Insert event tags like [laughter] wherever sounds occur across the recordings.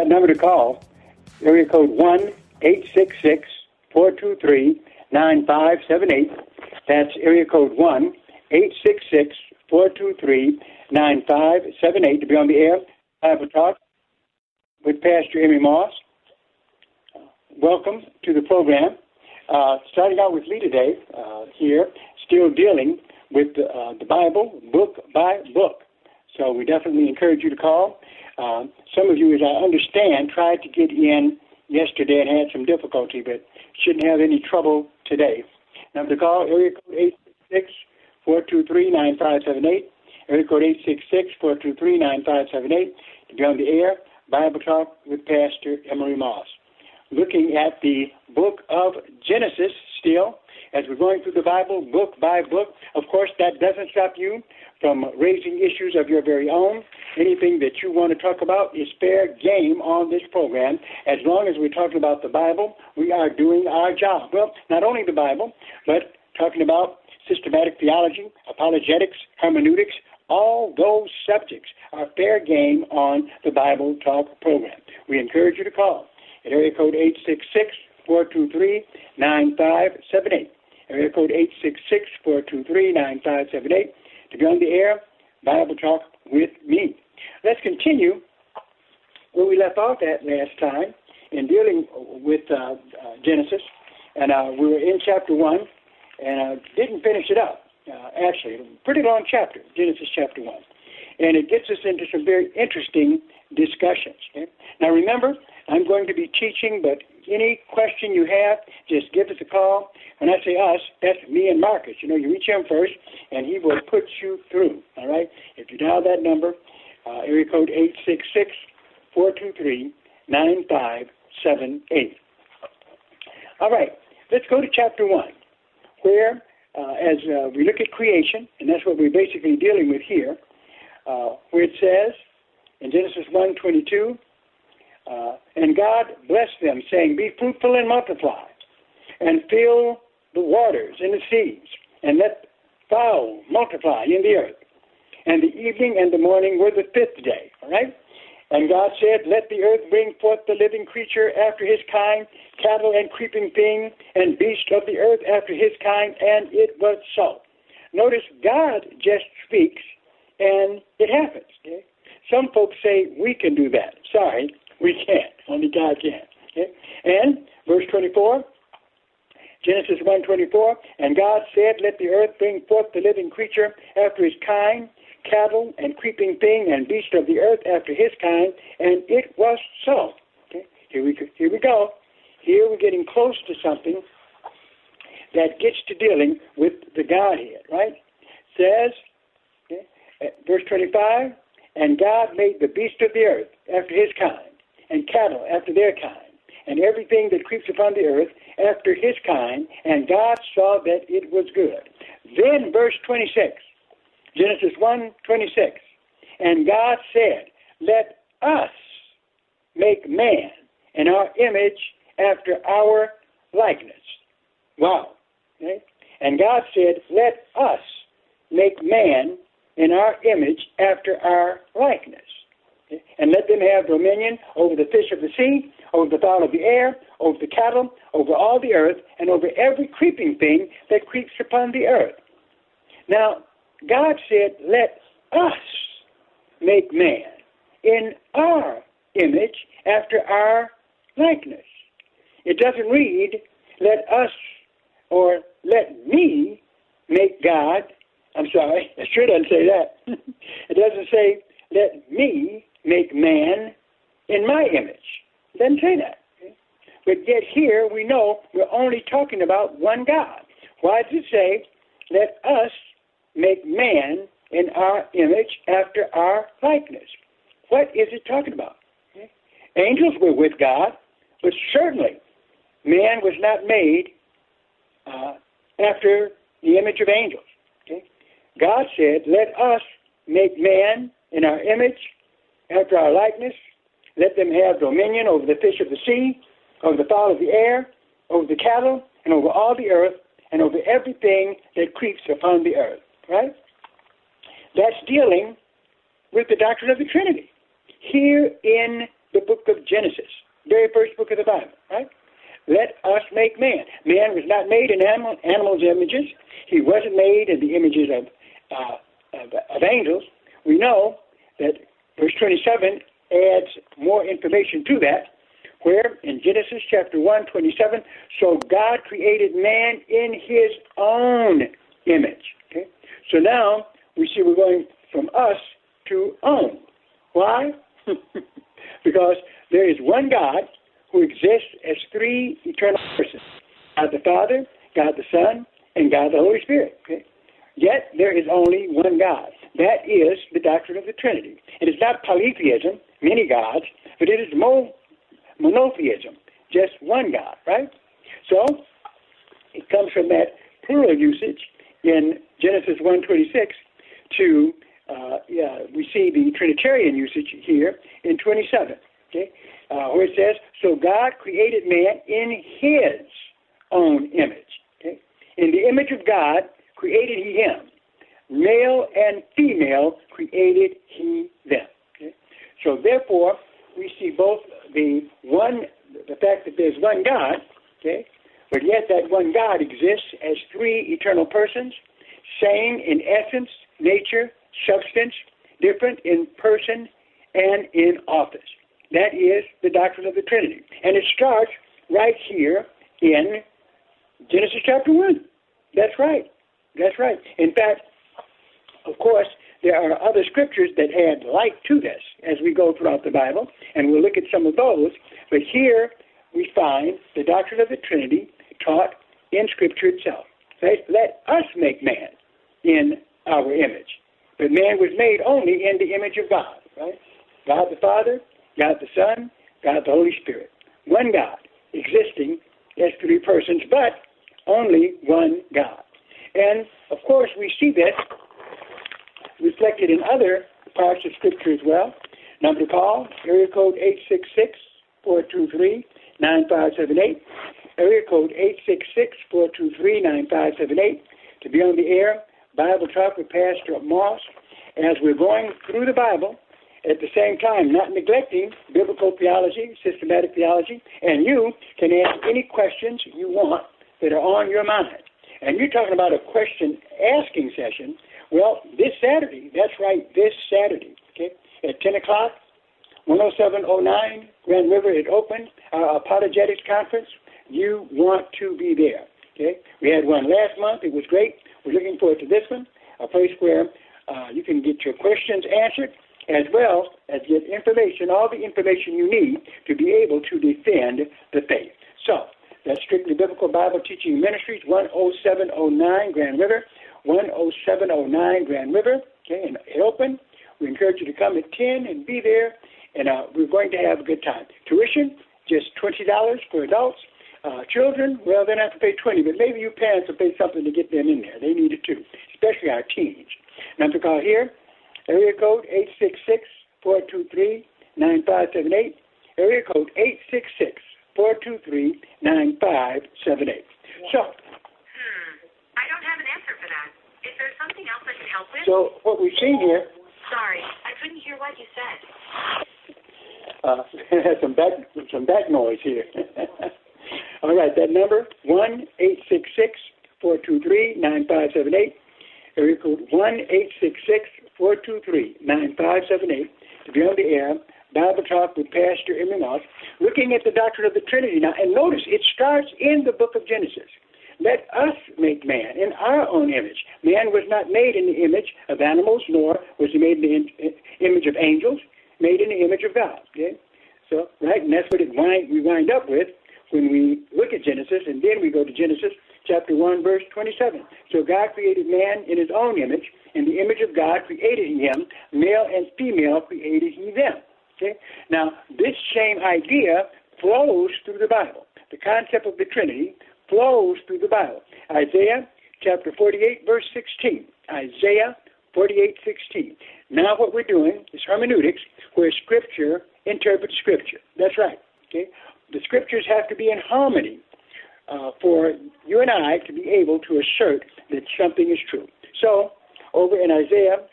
That number to call, area code 1 866 423 9578. That's area code 1 866 423 9578 to be on the air. I have a talk with Pastor Emery Moss. Welcome to the program. Uh, starting out with Lee today, uh, here, still dealing with uh, the Bible book by book. So we definitely encourage you to call. Uh, some of you, as I understand, tried to get in yesterday and had some difficulty, but shouldn't have any trouble today. Number to call, area code 866 423 9578. Area code 866 423 9578 to be on the air. Bible Talk with Pastor Emery Moss. Looking at the book of Genesis still, as we're going through the Bible book by book. Of course, that doesn't stop you from raising issues of your very own. Anything that you want to talk about is fair game on this program. As long as we're talking about the Bible, we are doing our job. Well, not only the Bible, but talking about systematic theology, apologetics, hermeneutics, all those subjects are fair game on the Bible Talk program. We encourage you to call at area code 866 423 9578. Area code 866 423 9578 to be on the air, Bible Talk with me. Let's continue where we left off at last time in dealing with uh, uh, Genesis. And uh, we were in chapter 1 and uh, didn't finish it up. Uh, actually, pretty long chapter, Genesis chapter 1. And it gets us into some very interesting discussions. Okay? Now remember, I'm going to be teaching, but any question you have, just give us a call. When I say us, that's me and Marcus. You know, you reach him first, and he will put you through. All right? If you dial that number, uh, area code 866 423 9578. All right, let's go to chapter 1, where, uh, as uh, we look at creation, and that's what we're basically dealing with here, uh, where it says in Genesis 1 22, uh, and God blessed them, saying, Be fruitful and multiply, and fill the waters and the seas, and let fowl multiply in the earth. And the evening and the morning were the fifth day. All right? And God said, Let the earth bring forth the living creature after his kind, cattle and creeping thing, and beast of the earth after his kind, and it was so. Notice God just speaks and it happens. Okay? Some folks say we can do that. Sorry, we can't. Only God can. Okay? And verse 24, Genesis 1:24, and God said, Let the earth bring forth the living creature after his kind, cattle, and creeping thing, and beast of the earth after his kind, and it was so. Okay? Here we here we go. Here we're getting close to something that gets to dealing with the Godhead, right? Says, okay, verse 25, and God made the beast of the earth after his kind, and cattle after their kind, and everything that creeps upon the earth after his kind, and God saw that it was good. Then verse 26, Genesis 1 26, and God said, Let us make man in our image after our likeness. Wow. Okay? And God said, Let us make man in our image after our likeness. And let them have dominion over the fish of the sea, over the fowl of the air, over the cattle, over all the earth, and over every creeping thing that creeps upon the earth. Now, God said, Let us make man in our image after our likeness. It doesn't read, Let us or let me make God. I'm sorry, [laughs] it sure doesn't say that. [laughs] it doesn't say, let me make man in my image. Doesn't say that. But yet here we know we're only talking about one God. Why does it say, let us make man in our image after our likeness? What is it talking about? Angels were with God, but certainly man was not made uh, after the image of angels. Okay? God said, Let us make man in our image, after our likeness. Let them have dominion over the fish of the sea, over the fowl of the air, over the cattle, and over all the earth, and over everything that creeps upon the earth. Right? That's dealing with the doctrine of the Trinity. Here in the book of Genesis, very first book of the Bible, right? let us make man. Man was not made in animal, animals' images. He wasn't made in the images of, uh, of, of angels. We know that verse 27 adds more information to that, where in Genesis chapter 1, 27, so God created man in his own image. Okay? So now we see we're going from us to own. Why? [laughs] because there is one God who exists as three eternal persons God the Father, God the Son, and God the Holy Spirit. Okay? Yet there is only one God. That is the doctrine of the Trinity. It is not polytheism, many gods, but it is mo- monotheism, just one God, right? So it comes from that plural usage in Genesis 1:26 to uh, yeah, we see the Trinitarian usage here in 27. Okay, uh, where it says, So God created man in his own image. Okay? In the image of God created he him. Male and female created he them. Okay? So therefore, we see both the one, the fact that there's one God, okay, but yet that one God exists as three eternal persons, same in essence, nature, substance, different in person and in office. That is the doctrine of the Trinity. And it starts right here in Genesis chapter 1. That's right. That's right. In fact, of course, there are other scriptures that add light to this as we go throughout the Bible, and we'll look at some of those. But here we find the doctrine of the Trinity taught in Scripture itself. Let us make man in our image. But man was made only in the image of God, right? God the Father, God the Son, God the Holy Spirit. One God existing as three persons, but only one God. And of course, we see this reflected in other parts of Scripture as well. Number to call, area code 866 423 9578. Area code 866 423 9578. To be on the air, Bible Talk with Pastor Moss. As we're going through the Bible, at the same time, not neglecting biblical theology, systematic theology, and you can ask any questions you want that are on your mind. And you're talking about a question asking session. Well, this Saturday, that's right, this Saturday, okay, at 10 o'clock, 10709 Grand River at Open, our Apologetics Conference. You want to be there, okay? We had one last month. It was great. We're looking forward to this one, a place where Uh, you can get your questions answered as well as get information, all the information you need to be able to defend the faith. So, that's Strictly Biblical Bible Teaching Ministries, 10709 Grand River, 10709 Grand River, okay, and it open. We encourage you to come at 10 and be there, and uh, we're going to have a good time. Tuition, just $20 for adults. Uh, children, well, they don't have to pay 20 but maybe you parents will pay something to get them in there. They need it too, especially our teens. Number to call here, area code 866-423-9578, area code 866 423 9578. So, hmm. I don't have an answer for that. Is there something else I can help with? So, what we've seen here. Sorry, I couldn't hear what you said. Uh, [laughs] some back some back noise here. [laughs] All right, that number one eight six six four two three nine five seven eight. Area code one eight six six four two three nine five seven eight to be on the air Bible Talk with Pastor Emery Moss, looking at the doctrine of the Trinity now. And notice it starts in the book of Genesis. Let us make man in our own image. Man was not made in the image of animals, nor was he made in the image of angels, made in the image of God. Okay? So, right, and that's what it wind, we wind up with when we look at Genesis, and then we go to Genesis chapter 1, verse 27. So God created man in his own image. In the image of God created he him. Male and female created he them. Okay? Now, this same idea flows through the Bible. The concept of the Trinity flows through the Bible. Isaiah chapter 48, verse 16. Isaiah 48, 16. Now, what we're doing is hermeneutics, where Scripture interprets Scripture. That's right. Okay? The Scriptures have to be in harmony uh, for you and I to be able to assert that something is true. So, over in Isaiah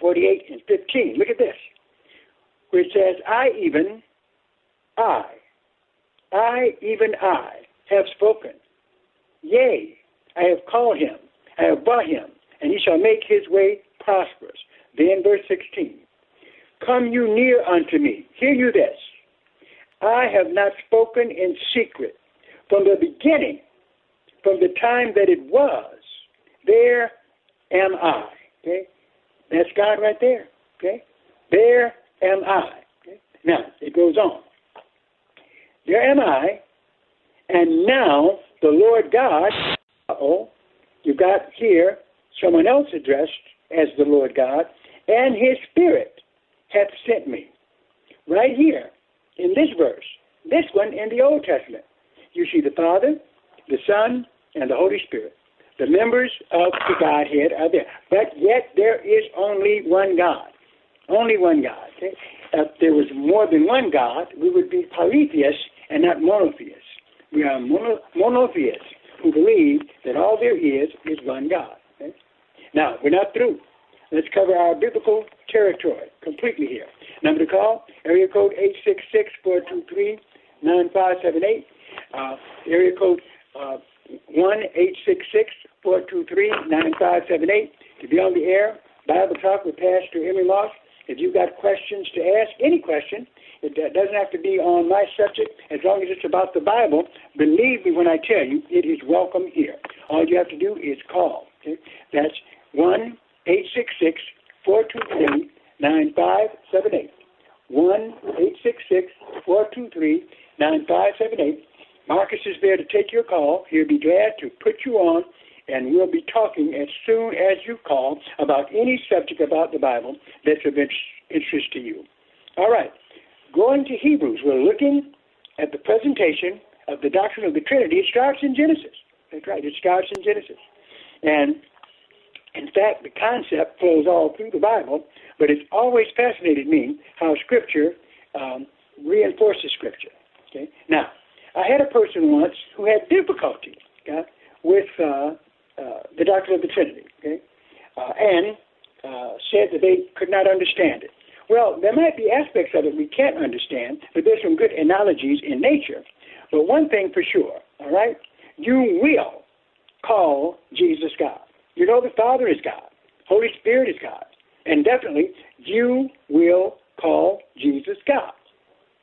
48 and 15, look at this where it says, I even, I, I, even I, have spoken. Yea, I have called him, I have brought him, and he shall make his way prosperous. Then verse 16, Come you near unto me. Hear you this. I have not spoken in secret. From the beginning, from the time that it was, there am I. Okay? That's God right there. Okay? There am I. Okay? Now, it goes on. There am I, and now the Lord God, oh, you got here someone else addressed as the Lord God, and his Spirit hath sent me. Right here, in this verse, this one in the Old Testament, you see the Father, the Son, and the Holy Spirit. The members of the Godhead are there. But yet there is only one God. Only one God. If there was more than one God, we would be polytheists and not monotheists. We are mono, monotheists who believe that all there is is one God. Okay? Now, we're not through. Let's cover our biblical territory completely here. Number to call, area code 866-423-9578. Uh, area code uh, 1-866-423-9578 to be on the air. Bible Talk with Pastor Emery Moss. If you've got questions to ask, any question, it doesn't have to be on my subject. As long as it's about the Bible, believe me when I tell you, it is welcome here. All you have to do is call. Okay? That's 1 866 423 9578. 1 866 423 9578. Marcus is there to take your call. He'll be glad to put you on and we'll be talking as soon as you call about any subject about the Bible that's of interest to you. All right, going to Hebrews, we're looking at the presentation of the doctrine of the Trinity. It starts in Genesis. That's right, it starts in Genesis. And in fact, the concept flows all through the Bible, but it's always fascinated me how Scripture um, reinforces Scripture. Okay? Now, I had a person once who had difficulty okay, with uh, uh, the doctrine of the Trinity, okay, uh, and uh, said that they could not understand it. Well, there might be aspects of it we can't understand, but there's some good analogies in nature. But one thing for sure, all right, you will call Jesus God. You know the Father is God, Holy Spirit is God, and definitely you will call Jesus God.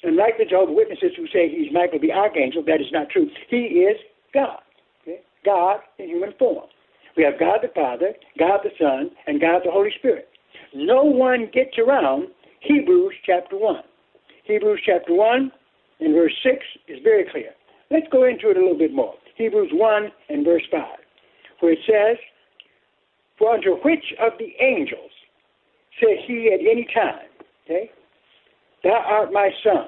And like the Jehovah's Witnesses who say he's Michael the Archangel, that is not true. He is God. God in human form. We have God the Father, God the Son, and God the Holy Spirit. No one gets around Hebrews chapter 1. Hebrews chapter 1 and verse 6 is very clear. Let's go into it a little bit more. Hebrews 1 and verse 5, where it says, For unto which of the angels said he at any time, okay, Thou art my son,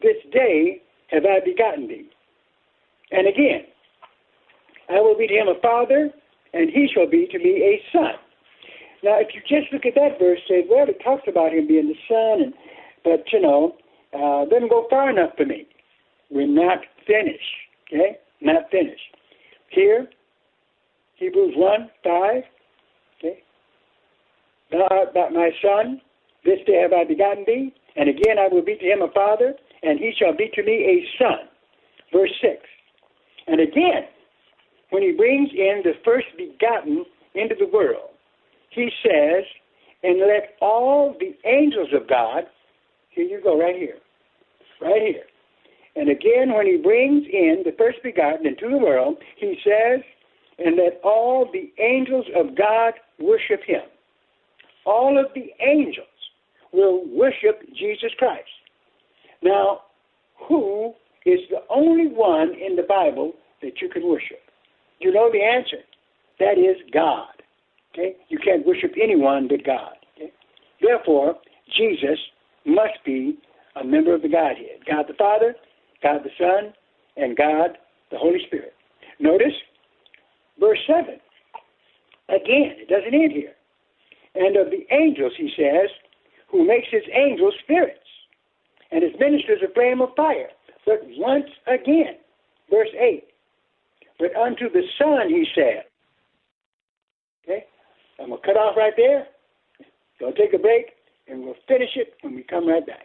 this day have I begotten thee. And again, I will be to him a father, and he shall be to me a son. Now, if you just look at that verse, say, well, it talks about him being the son, and but you know, uh, doesn't go far enough for me. We're not finished, okay? Not finished. Here, Hebrews 1 5, okay? Thou art my son, this day have I begotten thee, and again I will be to him a father, and he shall be to me a son. Verse 6. And again, when he brings in the first begotten into the world, he says, and let all the angels of God, here you go, right here, right here. And again, when he brings in the first begotten into the world, he says, and let all the angels of God worship him. All of the angels will worship Jesus Christ. Now, who is the only one in the Bible that you can worship? You know the answer. That is God. Okay? You can't worship anyone but God. Okay? Therefore, Jesus must be a member of the Godhead. God the Father, God the Son, and God the Holy Spirit. Notice verse 7. Again, it doesn't end here. And of the angels, he says, who makes his angels spirits and his ministers a flame of fire. But once again, verse 8, but unto the Son he said, okay, I'm going to cut off right there. To take a break, and we'll finish it when we come right back.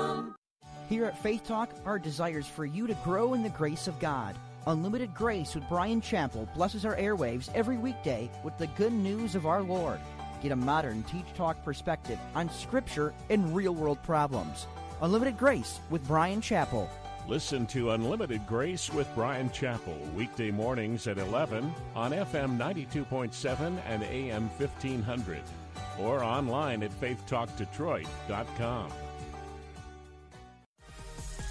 Here at Faith Talk, our desire is for you to grow in the grace of God. Unlimited Grace with Bryan Chapell blesses our airwaves every weekday with the good news of our Lord. Get a modern Teach Talk perspective on Scripture and real world problems. Unlimited Grace with Bryan Chapell. Listen to Unlimited Grace with Bryan Chapell weekday mornings at 11 on FM 92.7 and AM 1500 or online at faithtalkdetroit.com.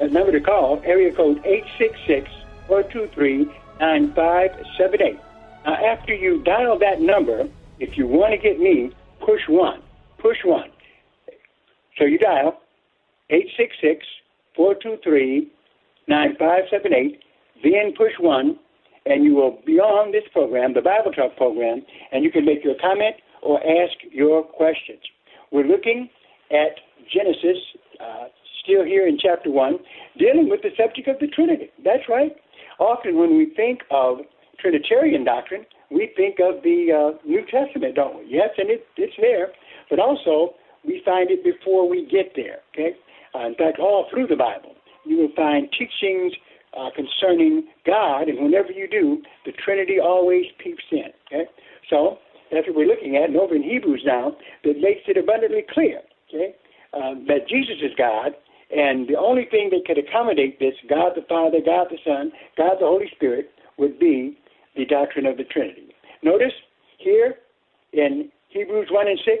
The number to call, area code 866-423-9578. Now, after you dial that number, if you want to get me, push 1. Push 1. So you dial 866-423-9578, then push 1, and you will be on this program, the Bible Talk program, and you can make your comment or ask your questions. We're looking at Genesis uh, still here in chapter 1, dealing with the subject of the Trinity. That's right. Often when we think of Trinitarian doctrine, we think of the uh, New Testament, don't we? Yes, and it, it's there, but also we find it before we get there, okay? Uh, in fact, all through the Bible, you will find teachings uh, concerning God, and whenever you do, the Trinity always peeps in, okay? So that's what we're looking at, and over in Hebrews now, that makes it abundantly clear, okay, uh, that Jesus is God, and the only thing that could accommodate this, God the Father, God the Son, God the Holy Spirit, would be the doctrine of the Trinity. Notice here in Hebrews 1 and 6,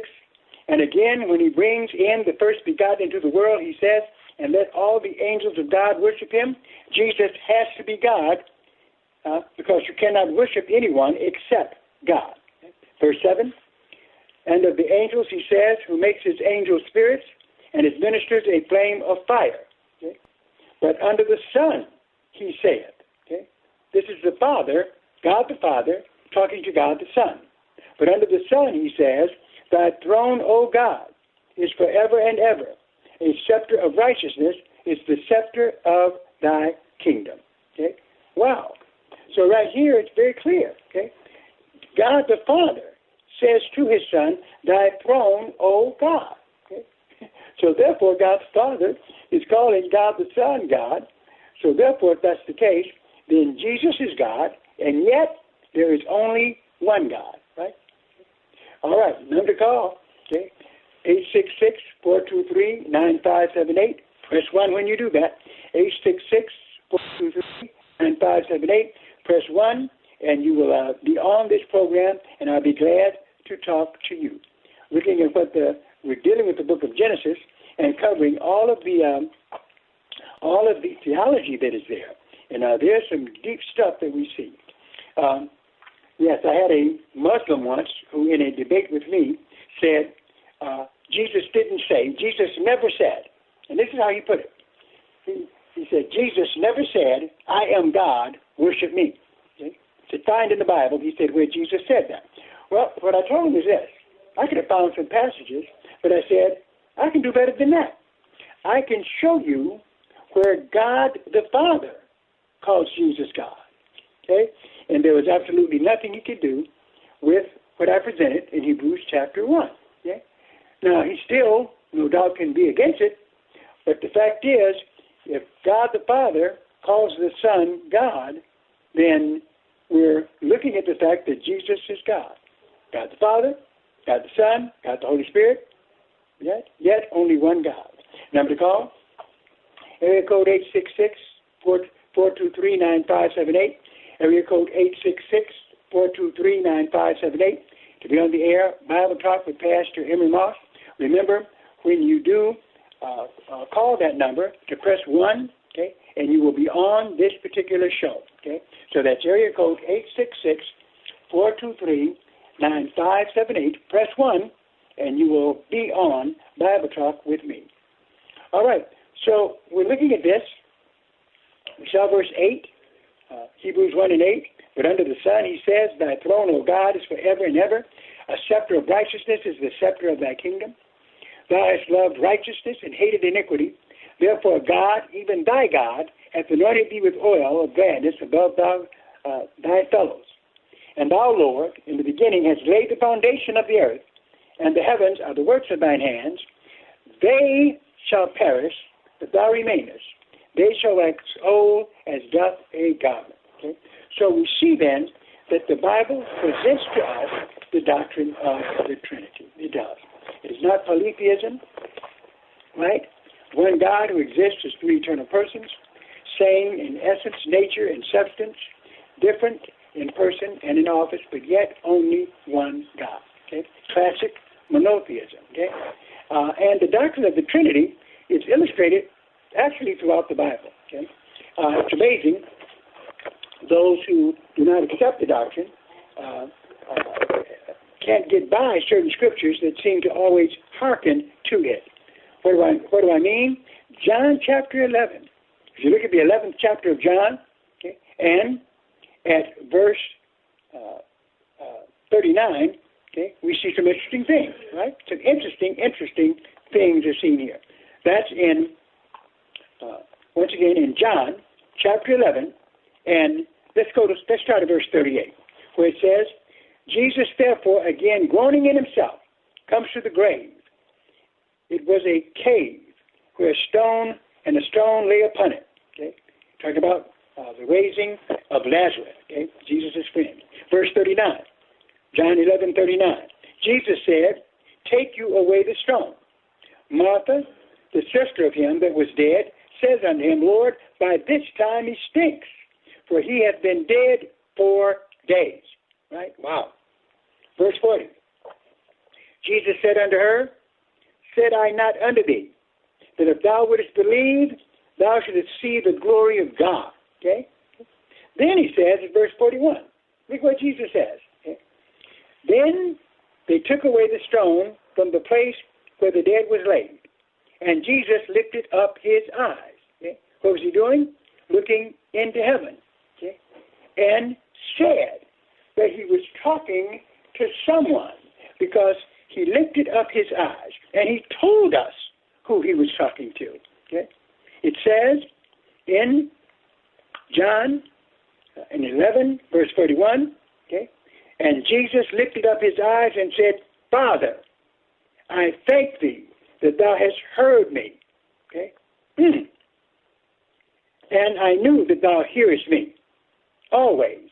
and again, when he brings in the first begotten into the world, he says, and let all the angels of God worship him. Jesus has to be God uh, because you cannot worship anyone except God. Verse 7, and of the angels, he says, who makes his angels spirits and ministers a flame of fire. Okay? But under the Son, he saith. Okay? This is the Father, God the Father, talking to God the Son. But under the Son, he says, Thy throne, O God, is forever and ever. A scepter of righteousness is the scepter of thy kingdom. Okay? Wow. So right here it's very clear. Okay? God the Father says to his Son, Thy throne, O God. So therefore, God the Father is calling God the Son God. So therefore, if that's the case, then Jesus is God, and yet there is only one God, right? All right, number to call, okay? 866-423-9578. Press 1 when you do that. 866-423-9578. Press 1, and you will uh, be on this program, and I'll be glad to talk to you. Looking at what the we're dealing with the book of Genesis and covering all of the um, all of the theology that is there. And uh, there's some deep stuff that we see. Um, yes, I had a Muslim once who, in a debate with me, said uh, Jesus didn't say, Jesus never said, and this is how he put it. He, he said, Jesus never said, I am God, worship me. To find in the Bible, he said where Jesus said that. Well, what I told him is this. I could have found some passages but I said, I can do better than that. I can show you where God the Father calls Jesus God. Okay? And there was absolutely nothing he could do with what I presented in Hebrews chapter 1. Okay? Now, he still, no doubt, can be against it, but the fact is, if God the Father calls the Son God, then we're looking at the fact that Jesus is God. God the Father, God the Son, God the Holy Spirit, Yet, yet only one God. Number to call, area code 866-423-9578, area code 866-423-9578. To be on the air, Bible Talk with Pastor Emery Moss. Remember, when you do uh, uh, call that number, to press 1, okay, and you will be on this particular show, okay? So that's area code 866-423-9578. Press 1 and you will be on Bible Talk with me. All right, so we're looking at this. We saw verse 8, uh, Hebrews 1 and 8. But under the Son, he says, Thy throne, O God, is forever and ever. A scepter of righteousness is the scepter of thy kingdom. Thou hast loved righteousness and hated iniquity. Therefore, God, even thy God, hath anointed thee with oil of gladness above thou, uh, thy fellows. And thou, Lord, in the beginning hast laid the foundation of the earth, and the heavens are the works of thine hands. They shall perish, but thou remainest. They shall wax old as doth a garment. Okay? So we see then that the Bible presents to us the doctrine of the Trinity. It does. It is not polytheism, right? One God who exists as three eternal persons, same in essence, nature, and substance, different in person and in office, but yet only one God. Okay? Classic monotheism. Okay? Uh, and the doctrine of the Trinity is illustrated actually throughout the Bible. Okay? Uh, it's amazing. Those who do not accept the doctrine uh, uh, can't get by certain scriptures that seem to always hearken to it. What do I, what do I mean? John chapter 11. If you look at the 11th chapter of John, okay, and at verse uh, uh, 39, okay, we see some interesting things, right? Some interesting, interesting things are seen here. That's in, uh, once again, in John chapter 11, and let's go to, let's start at verse 38, where it says, Jesus, therefore, again groaning in himself, comes to the grave. It was a cave where a stone and a stone lay upon it. Okay, talking about uh, the raising of Lazarus. Okay, Jesus' friend. Verse 39, John 11, 39. Jesus said, "Take you away the stone." Martha, the sister of him that was dead, says unto him, Lord, by this time he stinks, for he hath been dead four days. Right? Wow. Verse 40. Jesus said unto her, Said I not unto thee, that if thou wouldst believe, thou shouldst see the glory of God. Okay? Then he says in verse 41, look what Jesus says. Then they took away the stone from the place where the dead was laid, and Jesus lifted up his eyes. Okay? What was he doing? Looking into heaven. Okay? And said that he was talking to someone because he lifted up his eyes and he told us who he was talking to. Okay? It says in John uh, in 11, verse 41, okay, and Jesus lifted up his eyes and said, Father, I thank thee that thou hast heard me. Okay? Mm. And I knew that thou hearest me always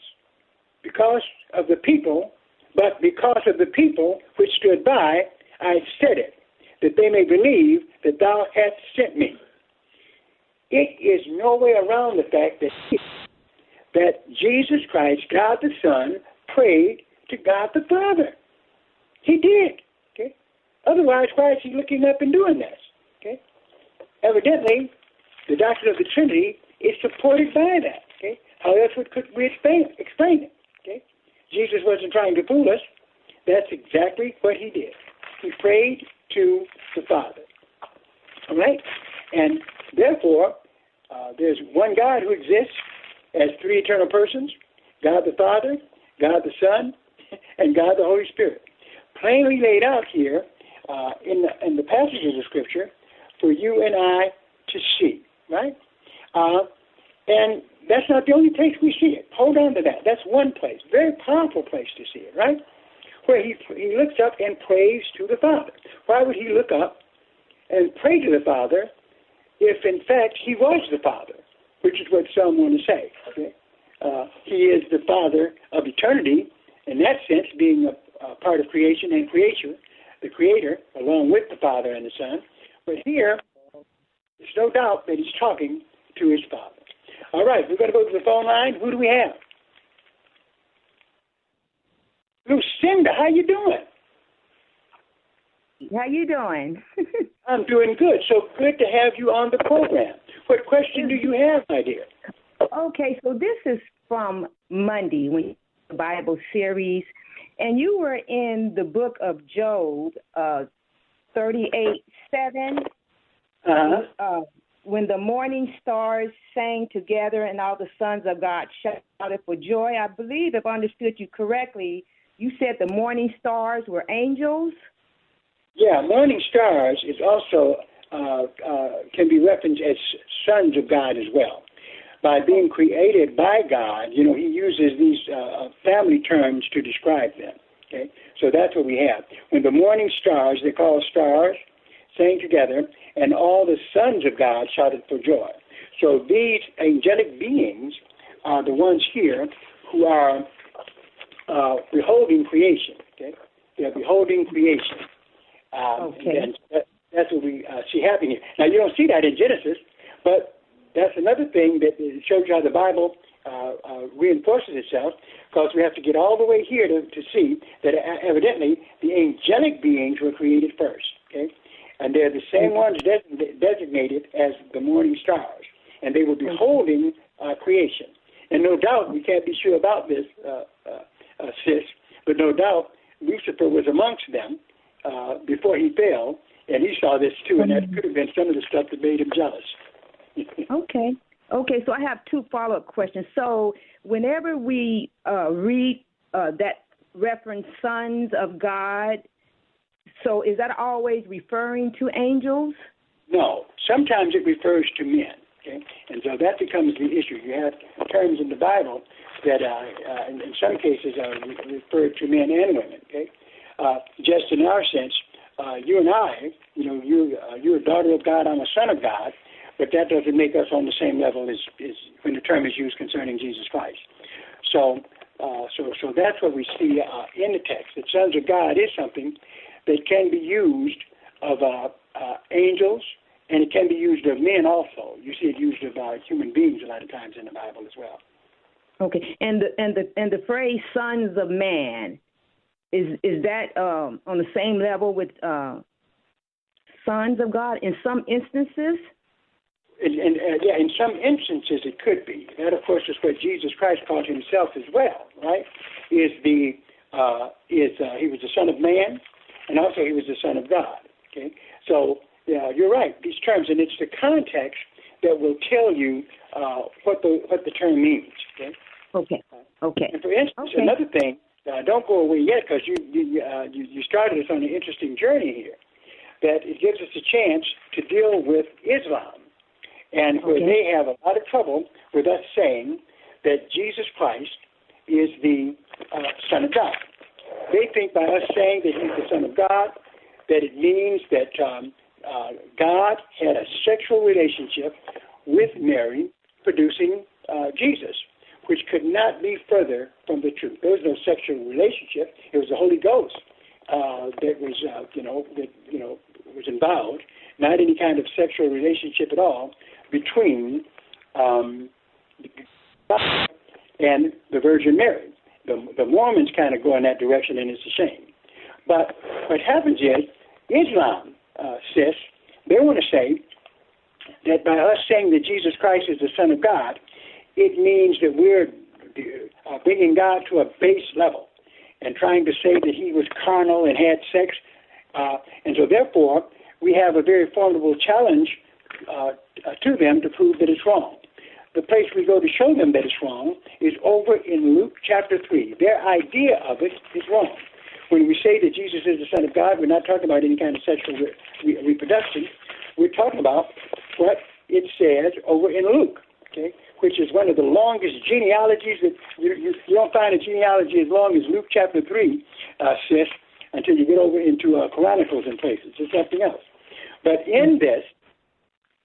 because of the people, but because of the people which stood by, I said it, that they may believe that thou hast sent me. It is no way around the fact that that Jesus Christ, God the Son, prayed to God the Father. He did. Okay. Otherwise, why is he looking up and doing this? Okay. Evidently, the doctrine of the Trinity is supported by that. Okay. How else could we explain, explain it? Okay. Jesus wasn't trying to fool us. That's exactly what he did. He prayed to the Father. All right? And therefore, uh, there's one God who exists as three eternal persons God the Father, God the Son, [laughs] and God the Holy Spirit. Plainly laid out here uh, in, the, in the passages of Scripture for you and I to see, right? Uh, and that's not the only place we see it. Hold on to that. That's one place, very powerful place to see it, right? Where he, he looks up and prays to the Father. Why would he look up and pray to the Father if, in fact, he was the Father, which is what some want to say? Okay? Uh, he is the Father of eternity, in that sense, being a, a part of creation and creature, the Creator, along with the Father and the Son. But here, there's no doubt that he's talking to his Father. All right, we're going to go to the phone line. Who do we have? Lucinda, how you doing? How you doing? [laughs] I'm doing good. So good to have you on the program. What question do you have, my dear? Okay, so this is from Monday when the Bible series, and you were in the book of Job, uh, thirty-eight seven. Uh-huh. Uh, when the morning stars sang together and all the sons of God shouted for joy, I believe, if I understood you correctly, you said the morning stars were angels. Yeah, morning stars is also uh, uh, can be referenced as sons of God as well. By being created by God, you know, he uses these uh, family terms to describe them. Okay, so that's what we have. When the morning stars, they call stars, sang together, and all the sons of God shouted for joy. So these angelic beings are the ones here who are uh, beholding creation. Okay, they're beholding creation. Um, Okay. And that, that's what we uh, see happening here. Now you don't see that in Genesis, but that's another thing that shows you how the Bible uh, uh, reinforces itself, because we have to get all the way here to, to see that uh, evidently the angelic beings were created first. Okay, and they're the same ones des- designated as the morning stars, and they were beholding uh, creation. And no doubt we can't be sure about this, uh, uh, uh, sis, but no doubt Lucifer was amongst them uh, before he fell, and he saw this too, and that could have been some of the stuff that made him jealous. Okay. Okay, so I have two follow up questions. So, whenever we uh, read uh, that reference sons of God, so is that always referring to angels? No, sometimes it refers to men, okay, and so that becomes the issue. You have terms in the Bible that, uh, uh, in, in some cases, are re- referred to men and women. Okay, uh, just in our sense, uh, you and I, you know, you uh, you're a daughter of God, I'm a son of God, but that doesn't make us on the same level as, as when the term is used concerning Jesus Christ. So, uh, so, so that's what we see uh, in the text. That sons of God is something that can be used of uh, uh, angels, and it can be used of men also. You see it used of uh, human beings a lot of times in the Bible as well. Okay, and the and the and the phrase "sons of man" is is that um, on the same level with uh, sons of God in some instances? And, and uh, yeah, in some instances it could be. That, of course, is what Jesus Christ called himself as well, right? Is the uh, is uh, he was the Son of Man, and also he was the Son of God. Okay, so yeah, you're right. These terms, and it's the context that will tell you uh, what the what the term means. Okay. Okay. Okay. And for instance, Okay. another thing, uh, don't go away yet because you you, uh, you you started us on an interesting journey here. That it gives us a chance to deal with Islam, and where Okay. they have a lot of trouble with us saying that Jesus Christ is the uh, Son of God. They think by us saying that He's the Son of God, that it means that um, uh, God had a sexual relationship with Mary, producing uh, Jesus, which could not be further from the truth. There was no sexual relationship; it was the Holy Ghost uh, that was, uh, you know, that you know was involved. Not any kind of sexual relationship at all between um, God and the Virgin Mary. The, the Mormons kind of go in that direction, and it's a shame. But what happens is Islam, uh, sis, they want to say that by us saying that Jesus Christ is the Son of God, it means that we're uh, bringing God to a base level and trying to say that he was carnal and had sex. Uh, and so, therefore, we have a very formidable challenge uh, to them to prove that it's wrong. The place we go to show them that it's wrong is over in Luke chapter 3. Their idea of it is wrong. When we say that Jesus is the Son of God, we're not talking about any kind of sexual re- re- reproduction. We're talking about what it says over in Luke, okay, which is one of the longest genealogies that you, you, don't find a genealogy as long as Luke chapter 3, uh, until you get over into uh, Chronicles and places. It's something else. But in this,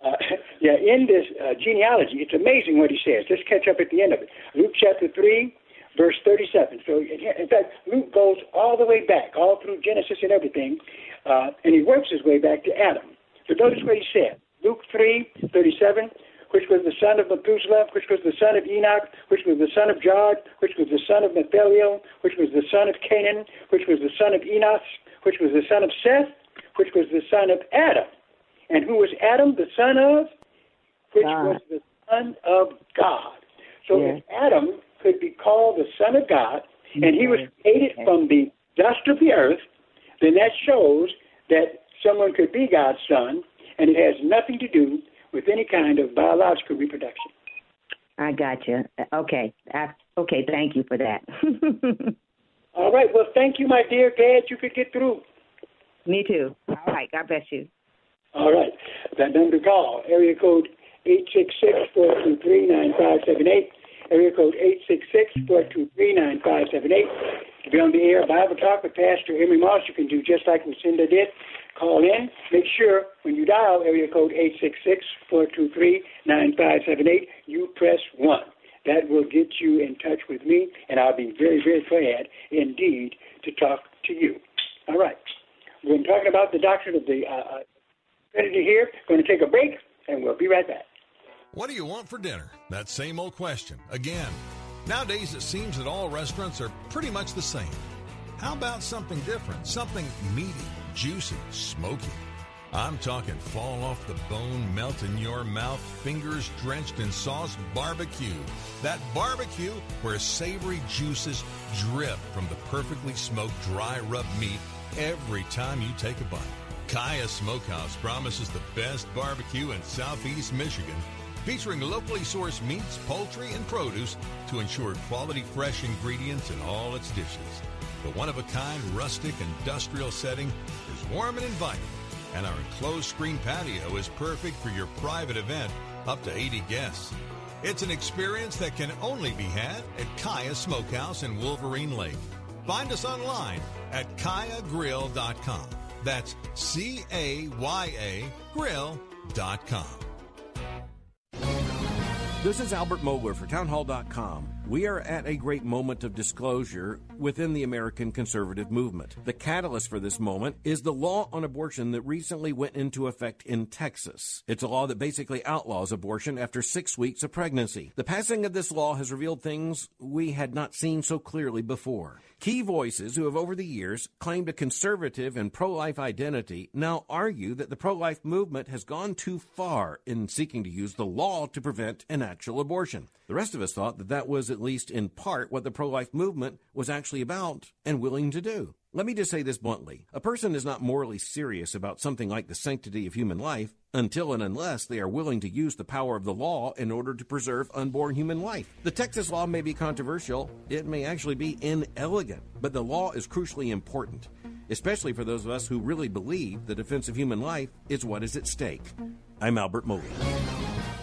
uh, [laughs] yeah, in this uh, genealogy, it's amazing what he says. Let's catch up at the end of it. Luke chapter 3, verse 37. So, in fact, Luke goes all the way back, all through Genesis and everything, uh, and he works his way back to Adam. So notice what he said. Luke 3, 37, which was the son of Methuselah, which was the son of Enoch, which was the son of Jared, which was the son of Nathaniel, which was the son of Cainan, which was the son of Enos, which was the son of Seth, which was the son of Adam. And who was Adam, the son of? Which was the son of God. So if Adam could be called the son of God, and he was created from the dust of the earth, then that shows that someone could be God's son, and it has nothing to do with any kind of biological reproduction. I got you. Okay. I, okay. Thank you for that. [laughs] All right. Well, thank you, my dear. Glad you could get through. Me too. All right. God bless you. All right. That number to call, area code 866-423-9578. Area code 866-423-9578. To be on the air, Bible Talk with Pastor Emery Moss, you can do just like Lucinda did. Call in. Make sure when you dial area code 866-423-9578, you press 1. That will get you in touch with me, and I'll be very, very glad indeed to talk to you. All right. We're talking about the doctrine of the uh, Trinity here. Going to take a break, and we'll be right back. What do you want for dinner? That same old question. Again. Nowadays, it seems that all restaurants are pretty much the same. How about something different? Something meaty, juicy, smoky. I'm talking fall off the bone, melt in your mouth, fingers drenched in sauce barbecue. That barbecue where savory juices drip from the perfectly smoked dry rub meat every time you take a bite. Caya Smokehouse promises the best barbecue in southeast Michigan, featuring locally sourced meats, poultry, and produce to ensure quality fresh ingredients in all its dishes. The one of a kind rustic industrial setting is warm and inviting, and our enclosed screen patio is perfect for your private event up to 80 guests. It's an experience that can only be had at Caya Smokehouse in Wolverine Lake. Find us online at cayagrill.com. That's C A Y A grill.com. This is Albert Mohler for Townhall.com. We are at a great moment of disclosure within the American conservative movement. The catalyst for this moment is the law on abortion that recently went into effect in Texas. It's a law that basically outlaws abortion after six weeks of pregnancy. The passing of this law has revealed things we had not seen so clearly before. Key voices who have over the years claimed a conservative and pro life identity now argue that the pro life movement has gone too far in seeking to use the law to prevent an actual abortion. The rest of us thought that that was at least in part what the pro life movement was actually about and willing to do. Let me just say this bluntly. A person is not morally serious about something like the sanctity of human life until and unless they are willing to use the power of the law in order to preserve unborn human life. The Texas law may be controversial, it may actually be inelegant, but the law is crucially important, especially for those of us who really believe the defense of human life is what is at stake. I'm Albert Mohler.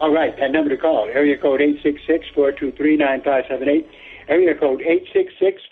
All right, that number to call, area code 866-423-9578, area code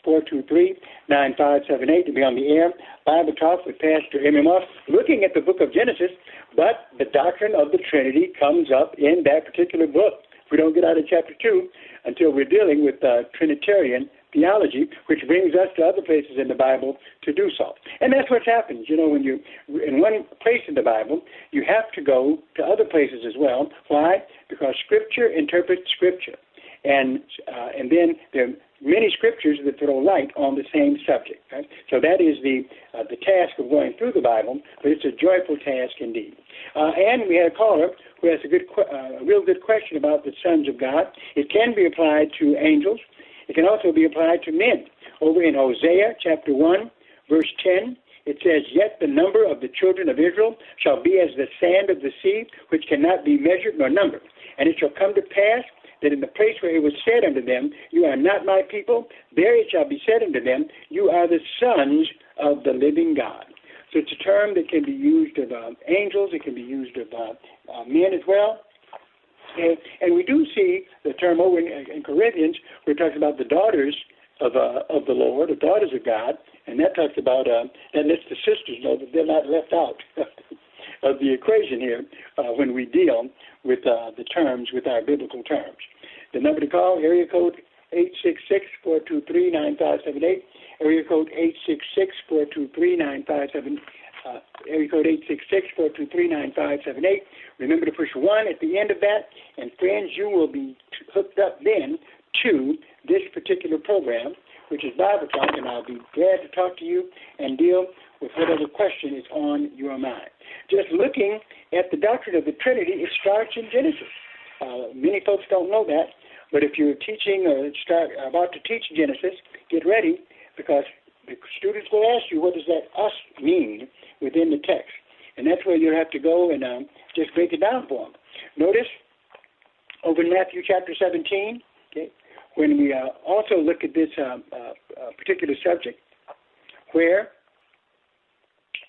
866-423-9578 to be on the air. Bible Talk with Pastor Moss, looking at the book of Genesis, but the doctrine of the Trinity comes up in that particular book. We don't get out of chapter 2 until we're dealing with uh, Trinitarian theology, which brings us to other places in the Bible to do so. And that's what happens. You know, when you in one place in the Bible, you have to go to other places as well. Why? Because Scripture interprets Scripture, and uh, and then there are many scriptures that throw light on the same subject. Right? So that is the uh, the task of going through the Bible, but it's a joyful task indeed. Uh, and we had a caller who has a good, uh, a real good question about the sons of God. It can be applied to angels. It can also be applied to men. Over in Hosea chapter 1, verse 10, it says, Yet the number of the children of Israel shall be as the sand of the sea, which cannot be measured nor numbered. And it shall come to pass that in the place where it was said unto them, You are not my people, there it shall be said unto them, You are the sons of the living God. So it's a term that can be used of uh, angels, it can be used of uh, uh, men as well. And, and we do see the term over in, in Corinthians, where it talks about the daughters of, uh, of the Lord, the daughters of God, and that talks about, uh, and lets the sisters know that they're not left out [laughs] of the equation here uh, when we deal with uh, the terms, with our biblical terms. The number to call, area code 866-423-9578, area code 866 423 uh, area code eight six six four two three nine five seven eight. Remember to push one at the end of that, and friends, you will be hooked up then to this particular program, which is Bible Talk, and I'll be glad to talk to you and deal with whatever question is on your mind. Just looking at the doctrine of the Trinity, it starts in Genesis. Uh, many folks don't know that, but if you're teaching or start about to teach Genesis, get ready because the students will ask you what does that us mean within the text, and that's where you have to go and um, just break it down for them. Notice over in Matthew chapter 17, okay, when we uh, also look at this um, uh, uh, particular subject, where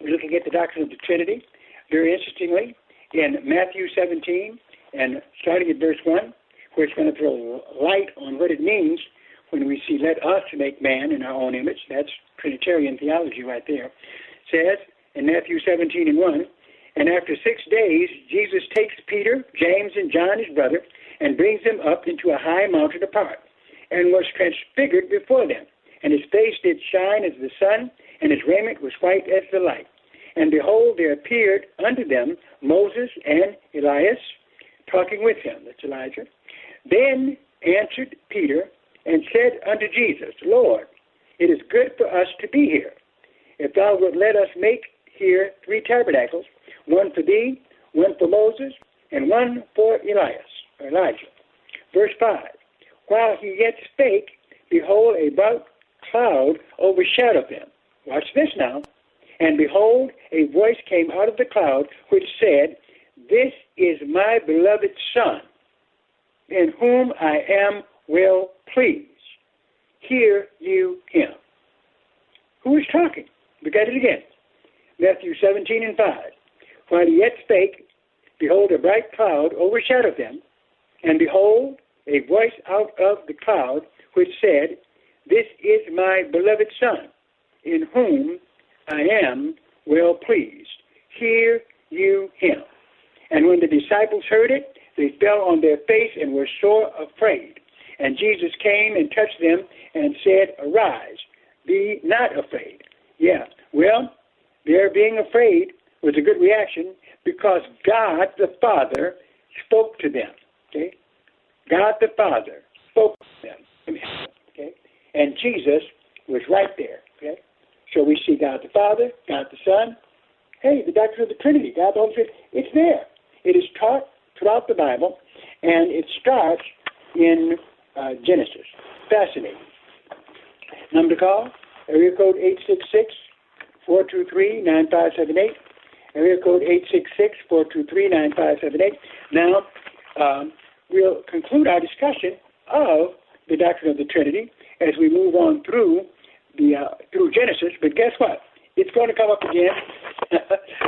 we're looking at the doctrine of the Trinity. Very interestingly, in Matthew 17 and starting at verse 1, where it's going to throw light on what it means when we see let us make man in our own image. That's Trinitarian theology right there. Says in Matthew 17 and 1, and after six days, Jesus takes Peter, James, and John, his brother, and brings them up into a high mountain apart, and was transfigured before them. And his face did shine as the sun, and his raiment was white as the light. And behold, there appeared unto them Moses and Elias talking with him. That's Elijah. Then answered Peter and said unto Jesus, Lord, it is good for us to be here. If thou wilt let us make here three tabernacles, one for thee, one for Moses, and one for Elias, Elijah. Verse 5 While he yet spake, behold, a bright cloud overshadowed them. Watch this now. And behold, a voice came out of the cloud which said, This is my beloved Son, in whom I am well pleased. Hear you him. Who is talking? Look at it again. Matthew 17 and 5. While he yet spake, behold, a bright cloud overshadowed them, and behold, a voice out of the cloud which said, This is my beloved Son, in whom I am well pleased. Hear you him. And when the disciples heard it, they fell on their face and were sore afraid. And Jesus came and touched them and said, Arise, be not afraid. Yeah, well, their being afraid was a good reaction because God the Father spoke to them. Okay? God the Father spoke to them. Okay? And Jesus was right there. Okay? So we see God the Father, God the Son. Hey, the doctrine of the Trinity, God the Holy Spirit, it's there. It is taught throughout the Bible, and it starts in uh, Genesis. Fascinating. Number to call, area code 866 423 9578. Area code 866 423 9578. Now, um, we'll conclude our discussion of the doctrine of the Trinity as we move on through the uh, through Genesis. But guess what? It's going to come up again. [laughs]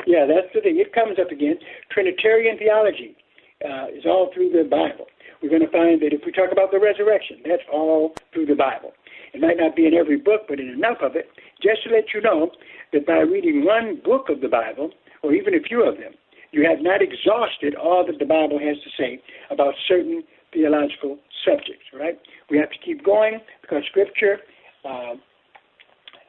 yeah, that's the thing. It comes up again. Trinitarian theology uh, is all through the Bible. We're going to find that if we talk about the resurrection, that's all through the Bible. It might not be in every book, but in enough of it, just to let you know that by reading one book of the Bible, or even a few of them, you have not exhausted all that the Bible has to say about certain theological subjects, right? We have to keep going because Scripture, uh,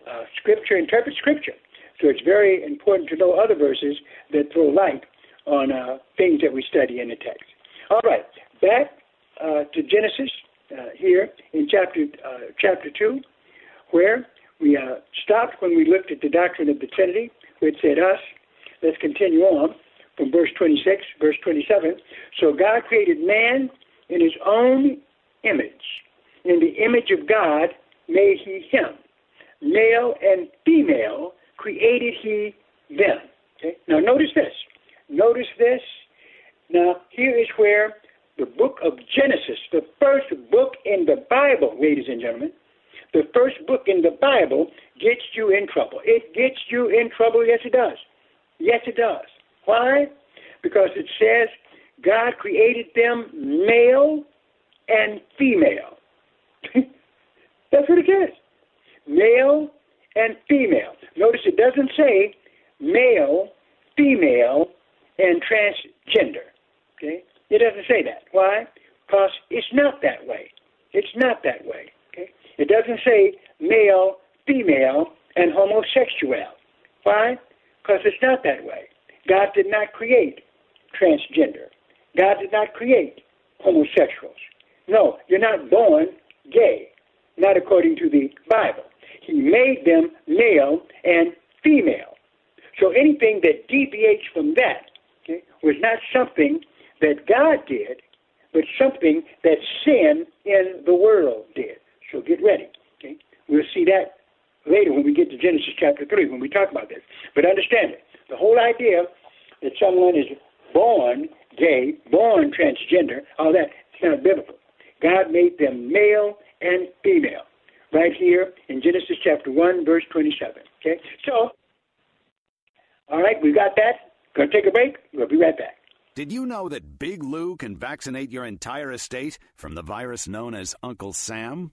uh, Scripture interprets Scripture. So it's very important to know other verses that throw light on uh, things that we study in the text. All right, back uh, to Genesis uh, here in chapter uh, chapter two, where we uh, stopped when we looked at the doctrine of the Trinity, which said us. Let's continue on from verse 26, verse 27. So God created man in his own image. In the image of God made he him. Male and female created he them. Okay? Now notice this. Notice this. Now here is where the book of Genesis, the first book in the Bible, ladies and gentlemen, the first book in the Bible gets you in trouble. It gets you in trouble. Yes, it does. Yes, it does. Why? Because it says God created them male and female. [laughs] That's what it says. Male and female. Notice it doesn't say male, female, and transgender. Okay? It doesn't say that. Why? Because it's not that way. It's not that way. Okay? It doesn't say male, female, and homosexual. Why? Because it's not that way. God did not create transgender. God did not create homosexuals. No, you're not born gay, not according to the Bible. He made them male and female. So anything that deviates from that okay, was not something that God did, but something that sin in the world did. So get ready. Okay? We'll see that later when we get to Genesis chapter 3 when we talk about this. But understand it. The whole idea that someone is born gay, born transgender, all that, it's not biblical. God made them male and female right here in Genesis chapter 1, verse 27. Okay? So, all right, we got that. Gonna take a break. We'll be right back. Did you know that Big Lou can vaccinate your entire estate from the virus known as Uncle Sam?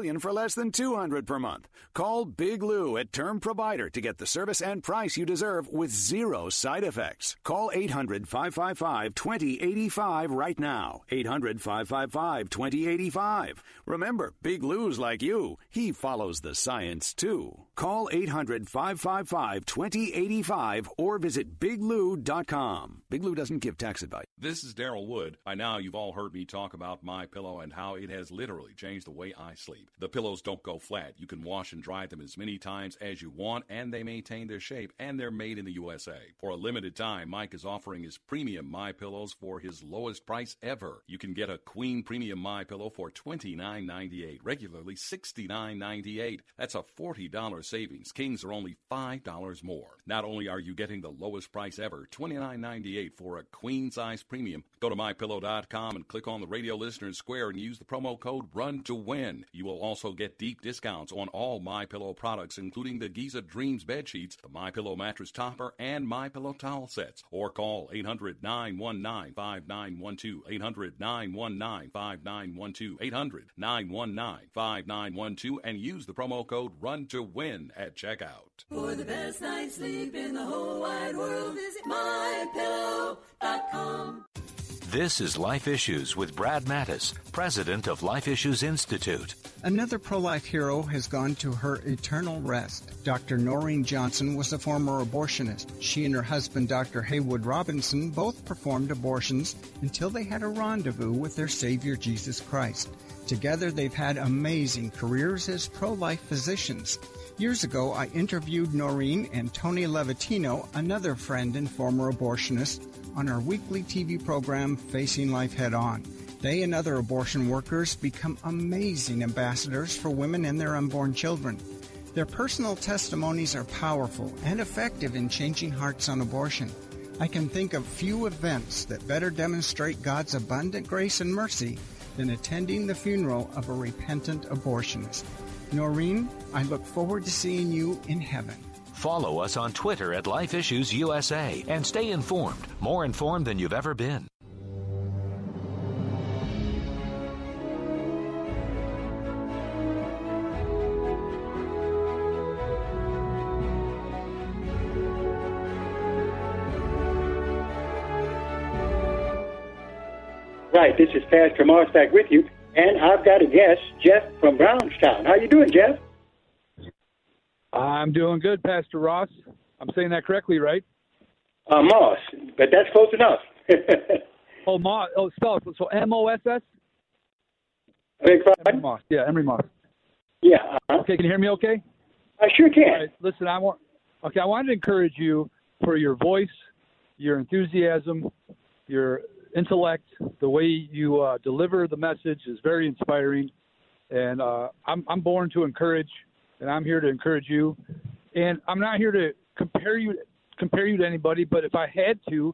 for less than 200 per month. Call Big Lou at Term Provider to get the service and price you deserve with zero side effects. Call 800-555-2085 right now. 800-555-2085. Remember, Big Lou's like you. He follows the science too. Call 800-555-2085 or visit biglou.com. Big Lou doesn't give tax advice. This is Daryl Wood. By now, you've all heard me talk about my pillow and how it has literally changed the way I sleep. The pillows don't go flat. You can wash and dry them as many times as you want, and they maintain their shape, and they're made in the USA. For a limited time, Mike is offering his premium My Pillows for his lowest price ever. You can get a Queen Premium My Pillow for $29.98, regularly $69.98. That's a $40 savings. Kings are only $5 more. Not only are you getting the lowest price ever, $29.98 for a queen size premium, go to mypillow.com and click on the radio listeners square and use the promo code RUN to win. You will also get deep discounts on all My Pillow products, including the Giza Dreams bed sheets, the My Pillow mattress topper, and My Pillow towel sets. Or call 800-919-5912, 800-919-5912, 800-919-5912, and use the promo code RUN to win at checkout. For the best night's sleep in the whole wide world, visit mypillow.com. This is Life Issues with Brad Mattes, president of Life Issues Institute. Another pro life hero has gone to her eternal rest. Dr. Noreen Johnson was a former abortionist. She and her husband, Dr. Haywood Robinson, both performed abortions until they had a rendezvous with their Savior Jesus Christ. Together, they've had amazing careers as pro life physicians. Years ago, I interviewed Noreen and Tony Levatino, another friend and former abortionist, on our weekly TV program, Facing Life Head On. They and other abortion workers become amazing ambassadors for women and their unborn children. Their personal testimonies are powerful and effective in changing hearts on abortion. I can think of few events that better demonstrate God's abundant grace and mercy than attending the funeral of a repentant abortionist. Noreen, I look forward to seeing you in heaven. Follow us on Twitter at Life Issues USA and stay informed, more informed than you've ever been. Right, this is Pastor Moss back with you, and I've got a guest, Jeff from Brownstown. How you doing, Jeff? I'm doing good, Pastor Ross. I'm saying that correctly, right? Uh, Moss, but that's close enough. [laughs] oh, Moss. Oh, spell it. So M O S S. Emery Moss. Yeah, Emery Moss. Yeah. Uh-huh. Okay, can you hear me? Okay. I sure can. All right, listen, I want. Okay, I wanted to encourage you for your voice, your enthusiasm, your intellect, the way you uh, deliver the message is very inspiring. And uh, I'm, I'm born to encourage, and I'm here to encourage you. And I'm not here to compare you compare you to anybody, but if I had to,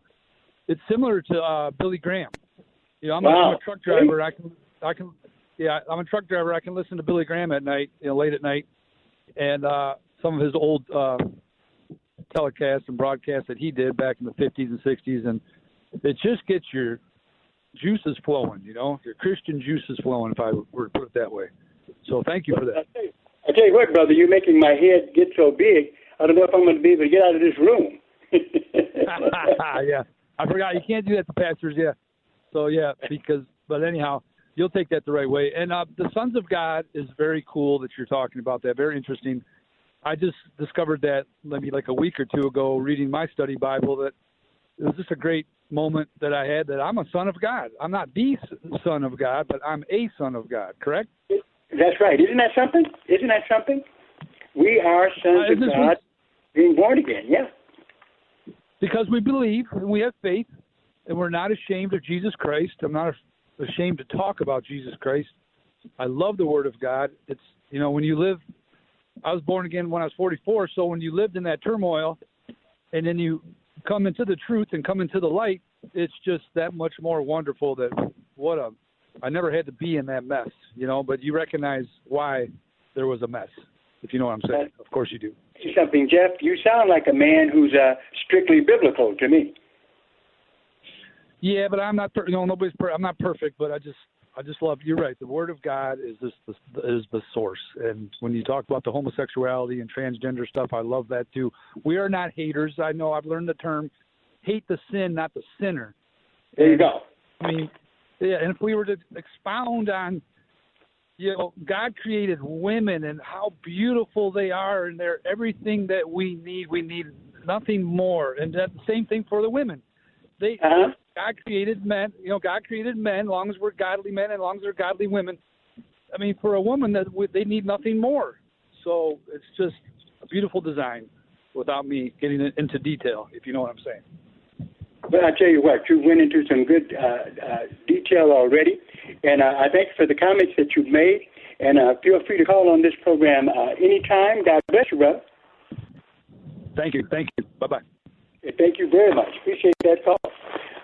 it's similar to uh, Billy Graham. You know, I'm, Wow. a, I'm a truck driver. I can I can yeah, I'm a truck driver. I can listen to Billy Graham at night, you know, late at night, and uh, some of his old uh, telecasts and broadcasts that he did back in the 50s and 60s, and it just gets your juices flowing. You know, your Christian juices flowing, if I were to put it that way. So thank you for that. I tell you what, brother, you're making my head get so big. I don't know if I'm going to be able to get out of this room. [laughs] yeah, I forgot you can't do that to pastors. Yeah, so yeah, because but anyhow, you'll take that the right way. And uh, the Sons of God is very cool that you're talking about that. Very interesting. I just discovered that maybe like a week or two ago, reading my study Bible. That it was just a great moment that I had. That I'm a son of God. I'm not the son of God, but I'm a son of God. Correct? That's right. Isn't that something? Isn't that something? We are sons Uh, of God, being born again. Yeah. because we believe and we have faith and we're not ashamed of Jesus Christ. I'm not ashamed to talk about Jesus Christ. I love the Word of God. It's you know when you live. I was born again when I was 44. So when you lived in that turmoil, and then you come into the truth and come into the light, it's just that much more wonderful. That what a I never had to be in that mess, you know. But you recognize why there was a mess, if you know what I'm saying. Of course you do. Something, Jeff? You sound like a man who's uh, strictly biblical to me. Yeah, but I'm not. Per- you know, nobody's. Per- I'm not perfect, but I just, I just love. You're right. The Word of God is this, the, is the source. And when you talk about the homosexuality and transgender stuff, I love that too. We are not haters. I know. I've learned the term, hate the sin, not the sinner. There you go. I mean, yeah. And if we were to expound on, you know, God created women and how beautiful they are, and they're everything that we need. We need nothing more. And that the same thing for the women. They uh-huh. God created men. You know, God created men. As long as we're godly men, and as long as they're godly women. I mean, for a woman, that they need nothing more. So it's just a beautiful design, without me getting into detail. If you know what I'm saying. But I tell you what, you went into some good uh, uh, detail already, and uh, I thank you for the comments that you've made. And uh, feel free to call on this program uh, anytime. God bless you, brother. Thank you. Thank you. Bye bye. Thank you very much. Appreciate that call.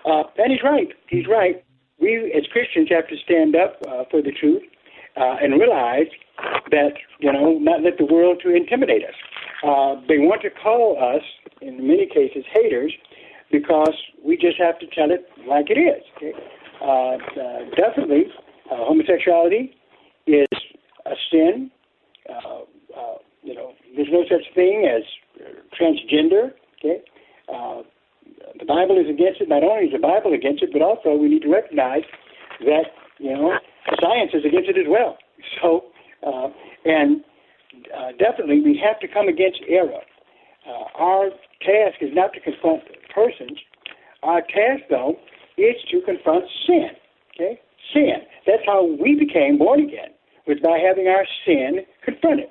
Uh, and he's right. He's right. We as Christians have to stand up uh, for the truth uh, and realize that you know not let the world to intimidate us. Uh, they want to call us in many cases haters because we just have to tell it like it is. Okay? Uh, uh, definitely, uh, homosexuality is a sin. Uh, uh, you know, there's no such thing as transgender. Okay, uh, the Bible is against it. Not only is the Bible against it, but also we need to recognize that you know science is against it as well. [laughs] So, uh, and uh, definitely we have to come against error. Uh, our task is not to confront persons. Our task, though, is to confront sin. Okay, sin. That's how we became born again. Was by having our sin confronted.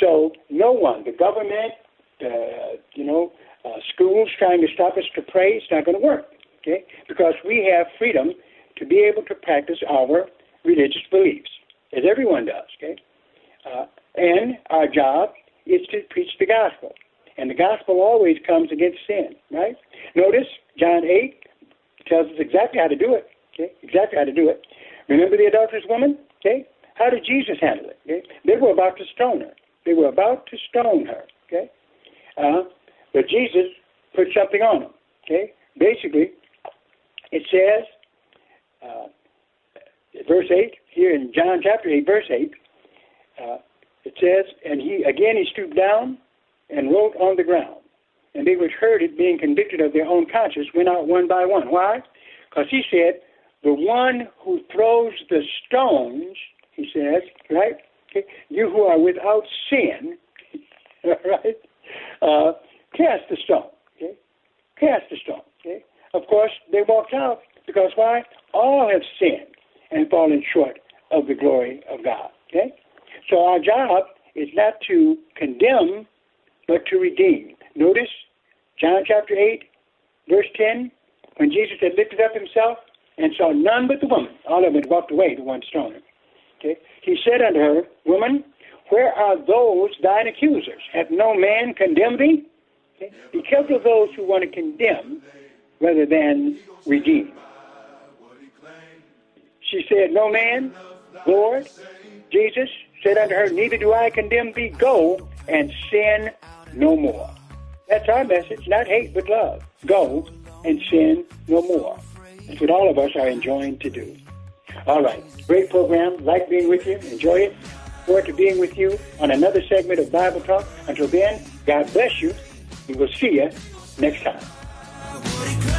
So no one, the government, uh, you know, uh, schools trying to stop us to pray, it's not going to work. Okay, because we have freedom to be able to practice our religious beliefs, as everyone does. Okay, uh, and our job is to preach the gospel, and the gospel always comes against sin. Right? Notice John eight tells us exactly how to do it. Okay, exactly how to do it. Remember the adulterous woman? Okay, how did Jesus handle it? Okay, they were about to stone her. They were about to stone her. Okay, uh, but Jesus put something on them. Okay, basically, it says, uh, verse eight here in John chapter eight, verse eight. Uh, it says, and he again he stooped down and wrote on the ground. And they which heard it, being convicted of their own conscience, went out one by one. Why? Because he said, the one who throws the stones, he says, right? Okay, you who are without sin, [laughs] right? Uh, cast the stone. Okay, cast the stone. Okay. Of course, they walked out because why? All have sinned and fallen short of the glory of God. Okay. So our job is not to condemn, but to redeem. Notice John chapter eight, verse ten. when Jesus had lifted up himself and saw none but the woman, all of them had walked away, the one stoned. Okay? He said unto her, Woman, where are those thine accusers? Hath no man condemned thee? Okay? Be careful of those who want to condemn rather than redeem. She said, No man, Lord, Jesus said unto her, Neither do I condemn thee. Go and sin no more. That's our message, not hate but love. Go and sin no more. That's what all of us are enjoined to do. All right. Great program. Like being with you. Enjoy it. Forward to being with you on another segment of Bible Talk. Until then, God bless you. We will see you next time.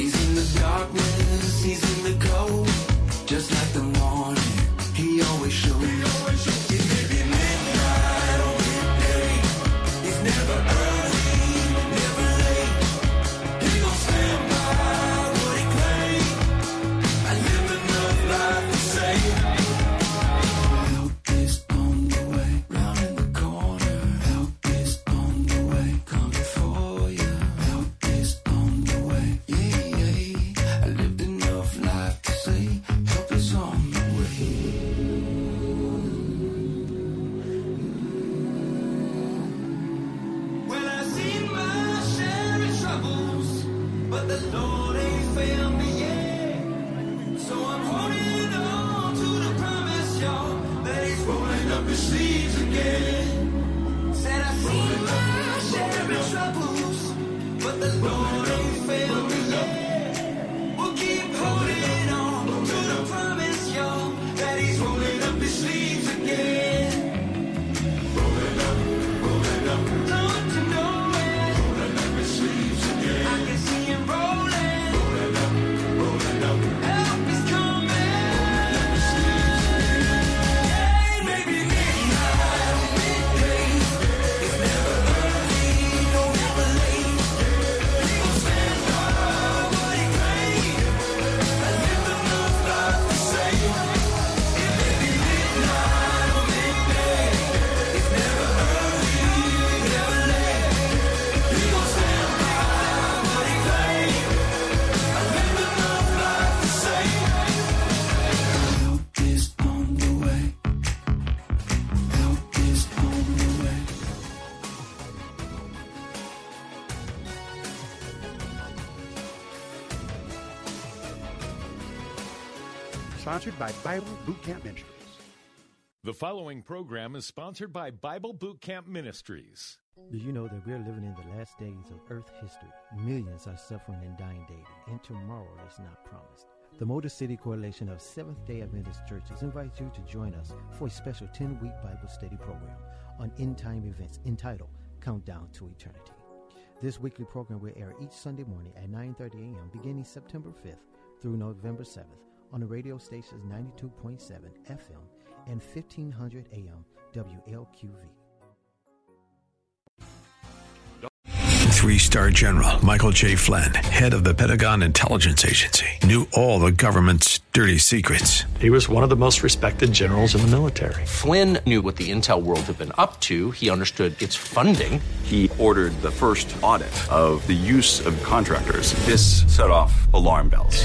He's in the darkness, he's in the cold, just like the morning. He always shows. It may be Sponsored by Bible Boot Camp Ministries. The following program is sponsored by Bible Boot Camp Ministries. Do you know that we're living in the last days of Earth history? Millions are suffering and dying daily, and tomorrow is not promised. The Motor City Coalition of Seventh day Adventist Churches invites you to join us for a special 10 week Bible study program on end time events entitled Countdown to Eternity. This weekly program will air each Sunday morning at 9:30 a.m. beginning September 5th through November 7th on the radio stations 92.7 FM and 1500 AM WLQV. Three star general Michael J. Flynn, head of the Pentagon Intelligence Agency, knew all the government's dirty secrets. He was one of the most respected generals in the military. Flynn knew what the intel world had been up to. He understood its funding. He ordered the first audit of the use of contractors. This set off alarm bells.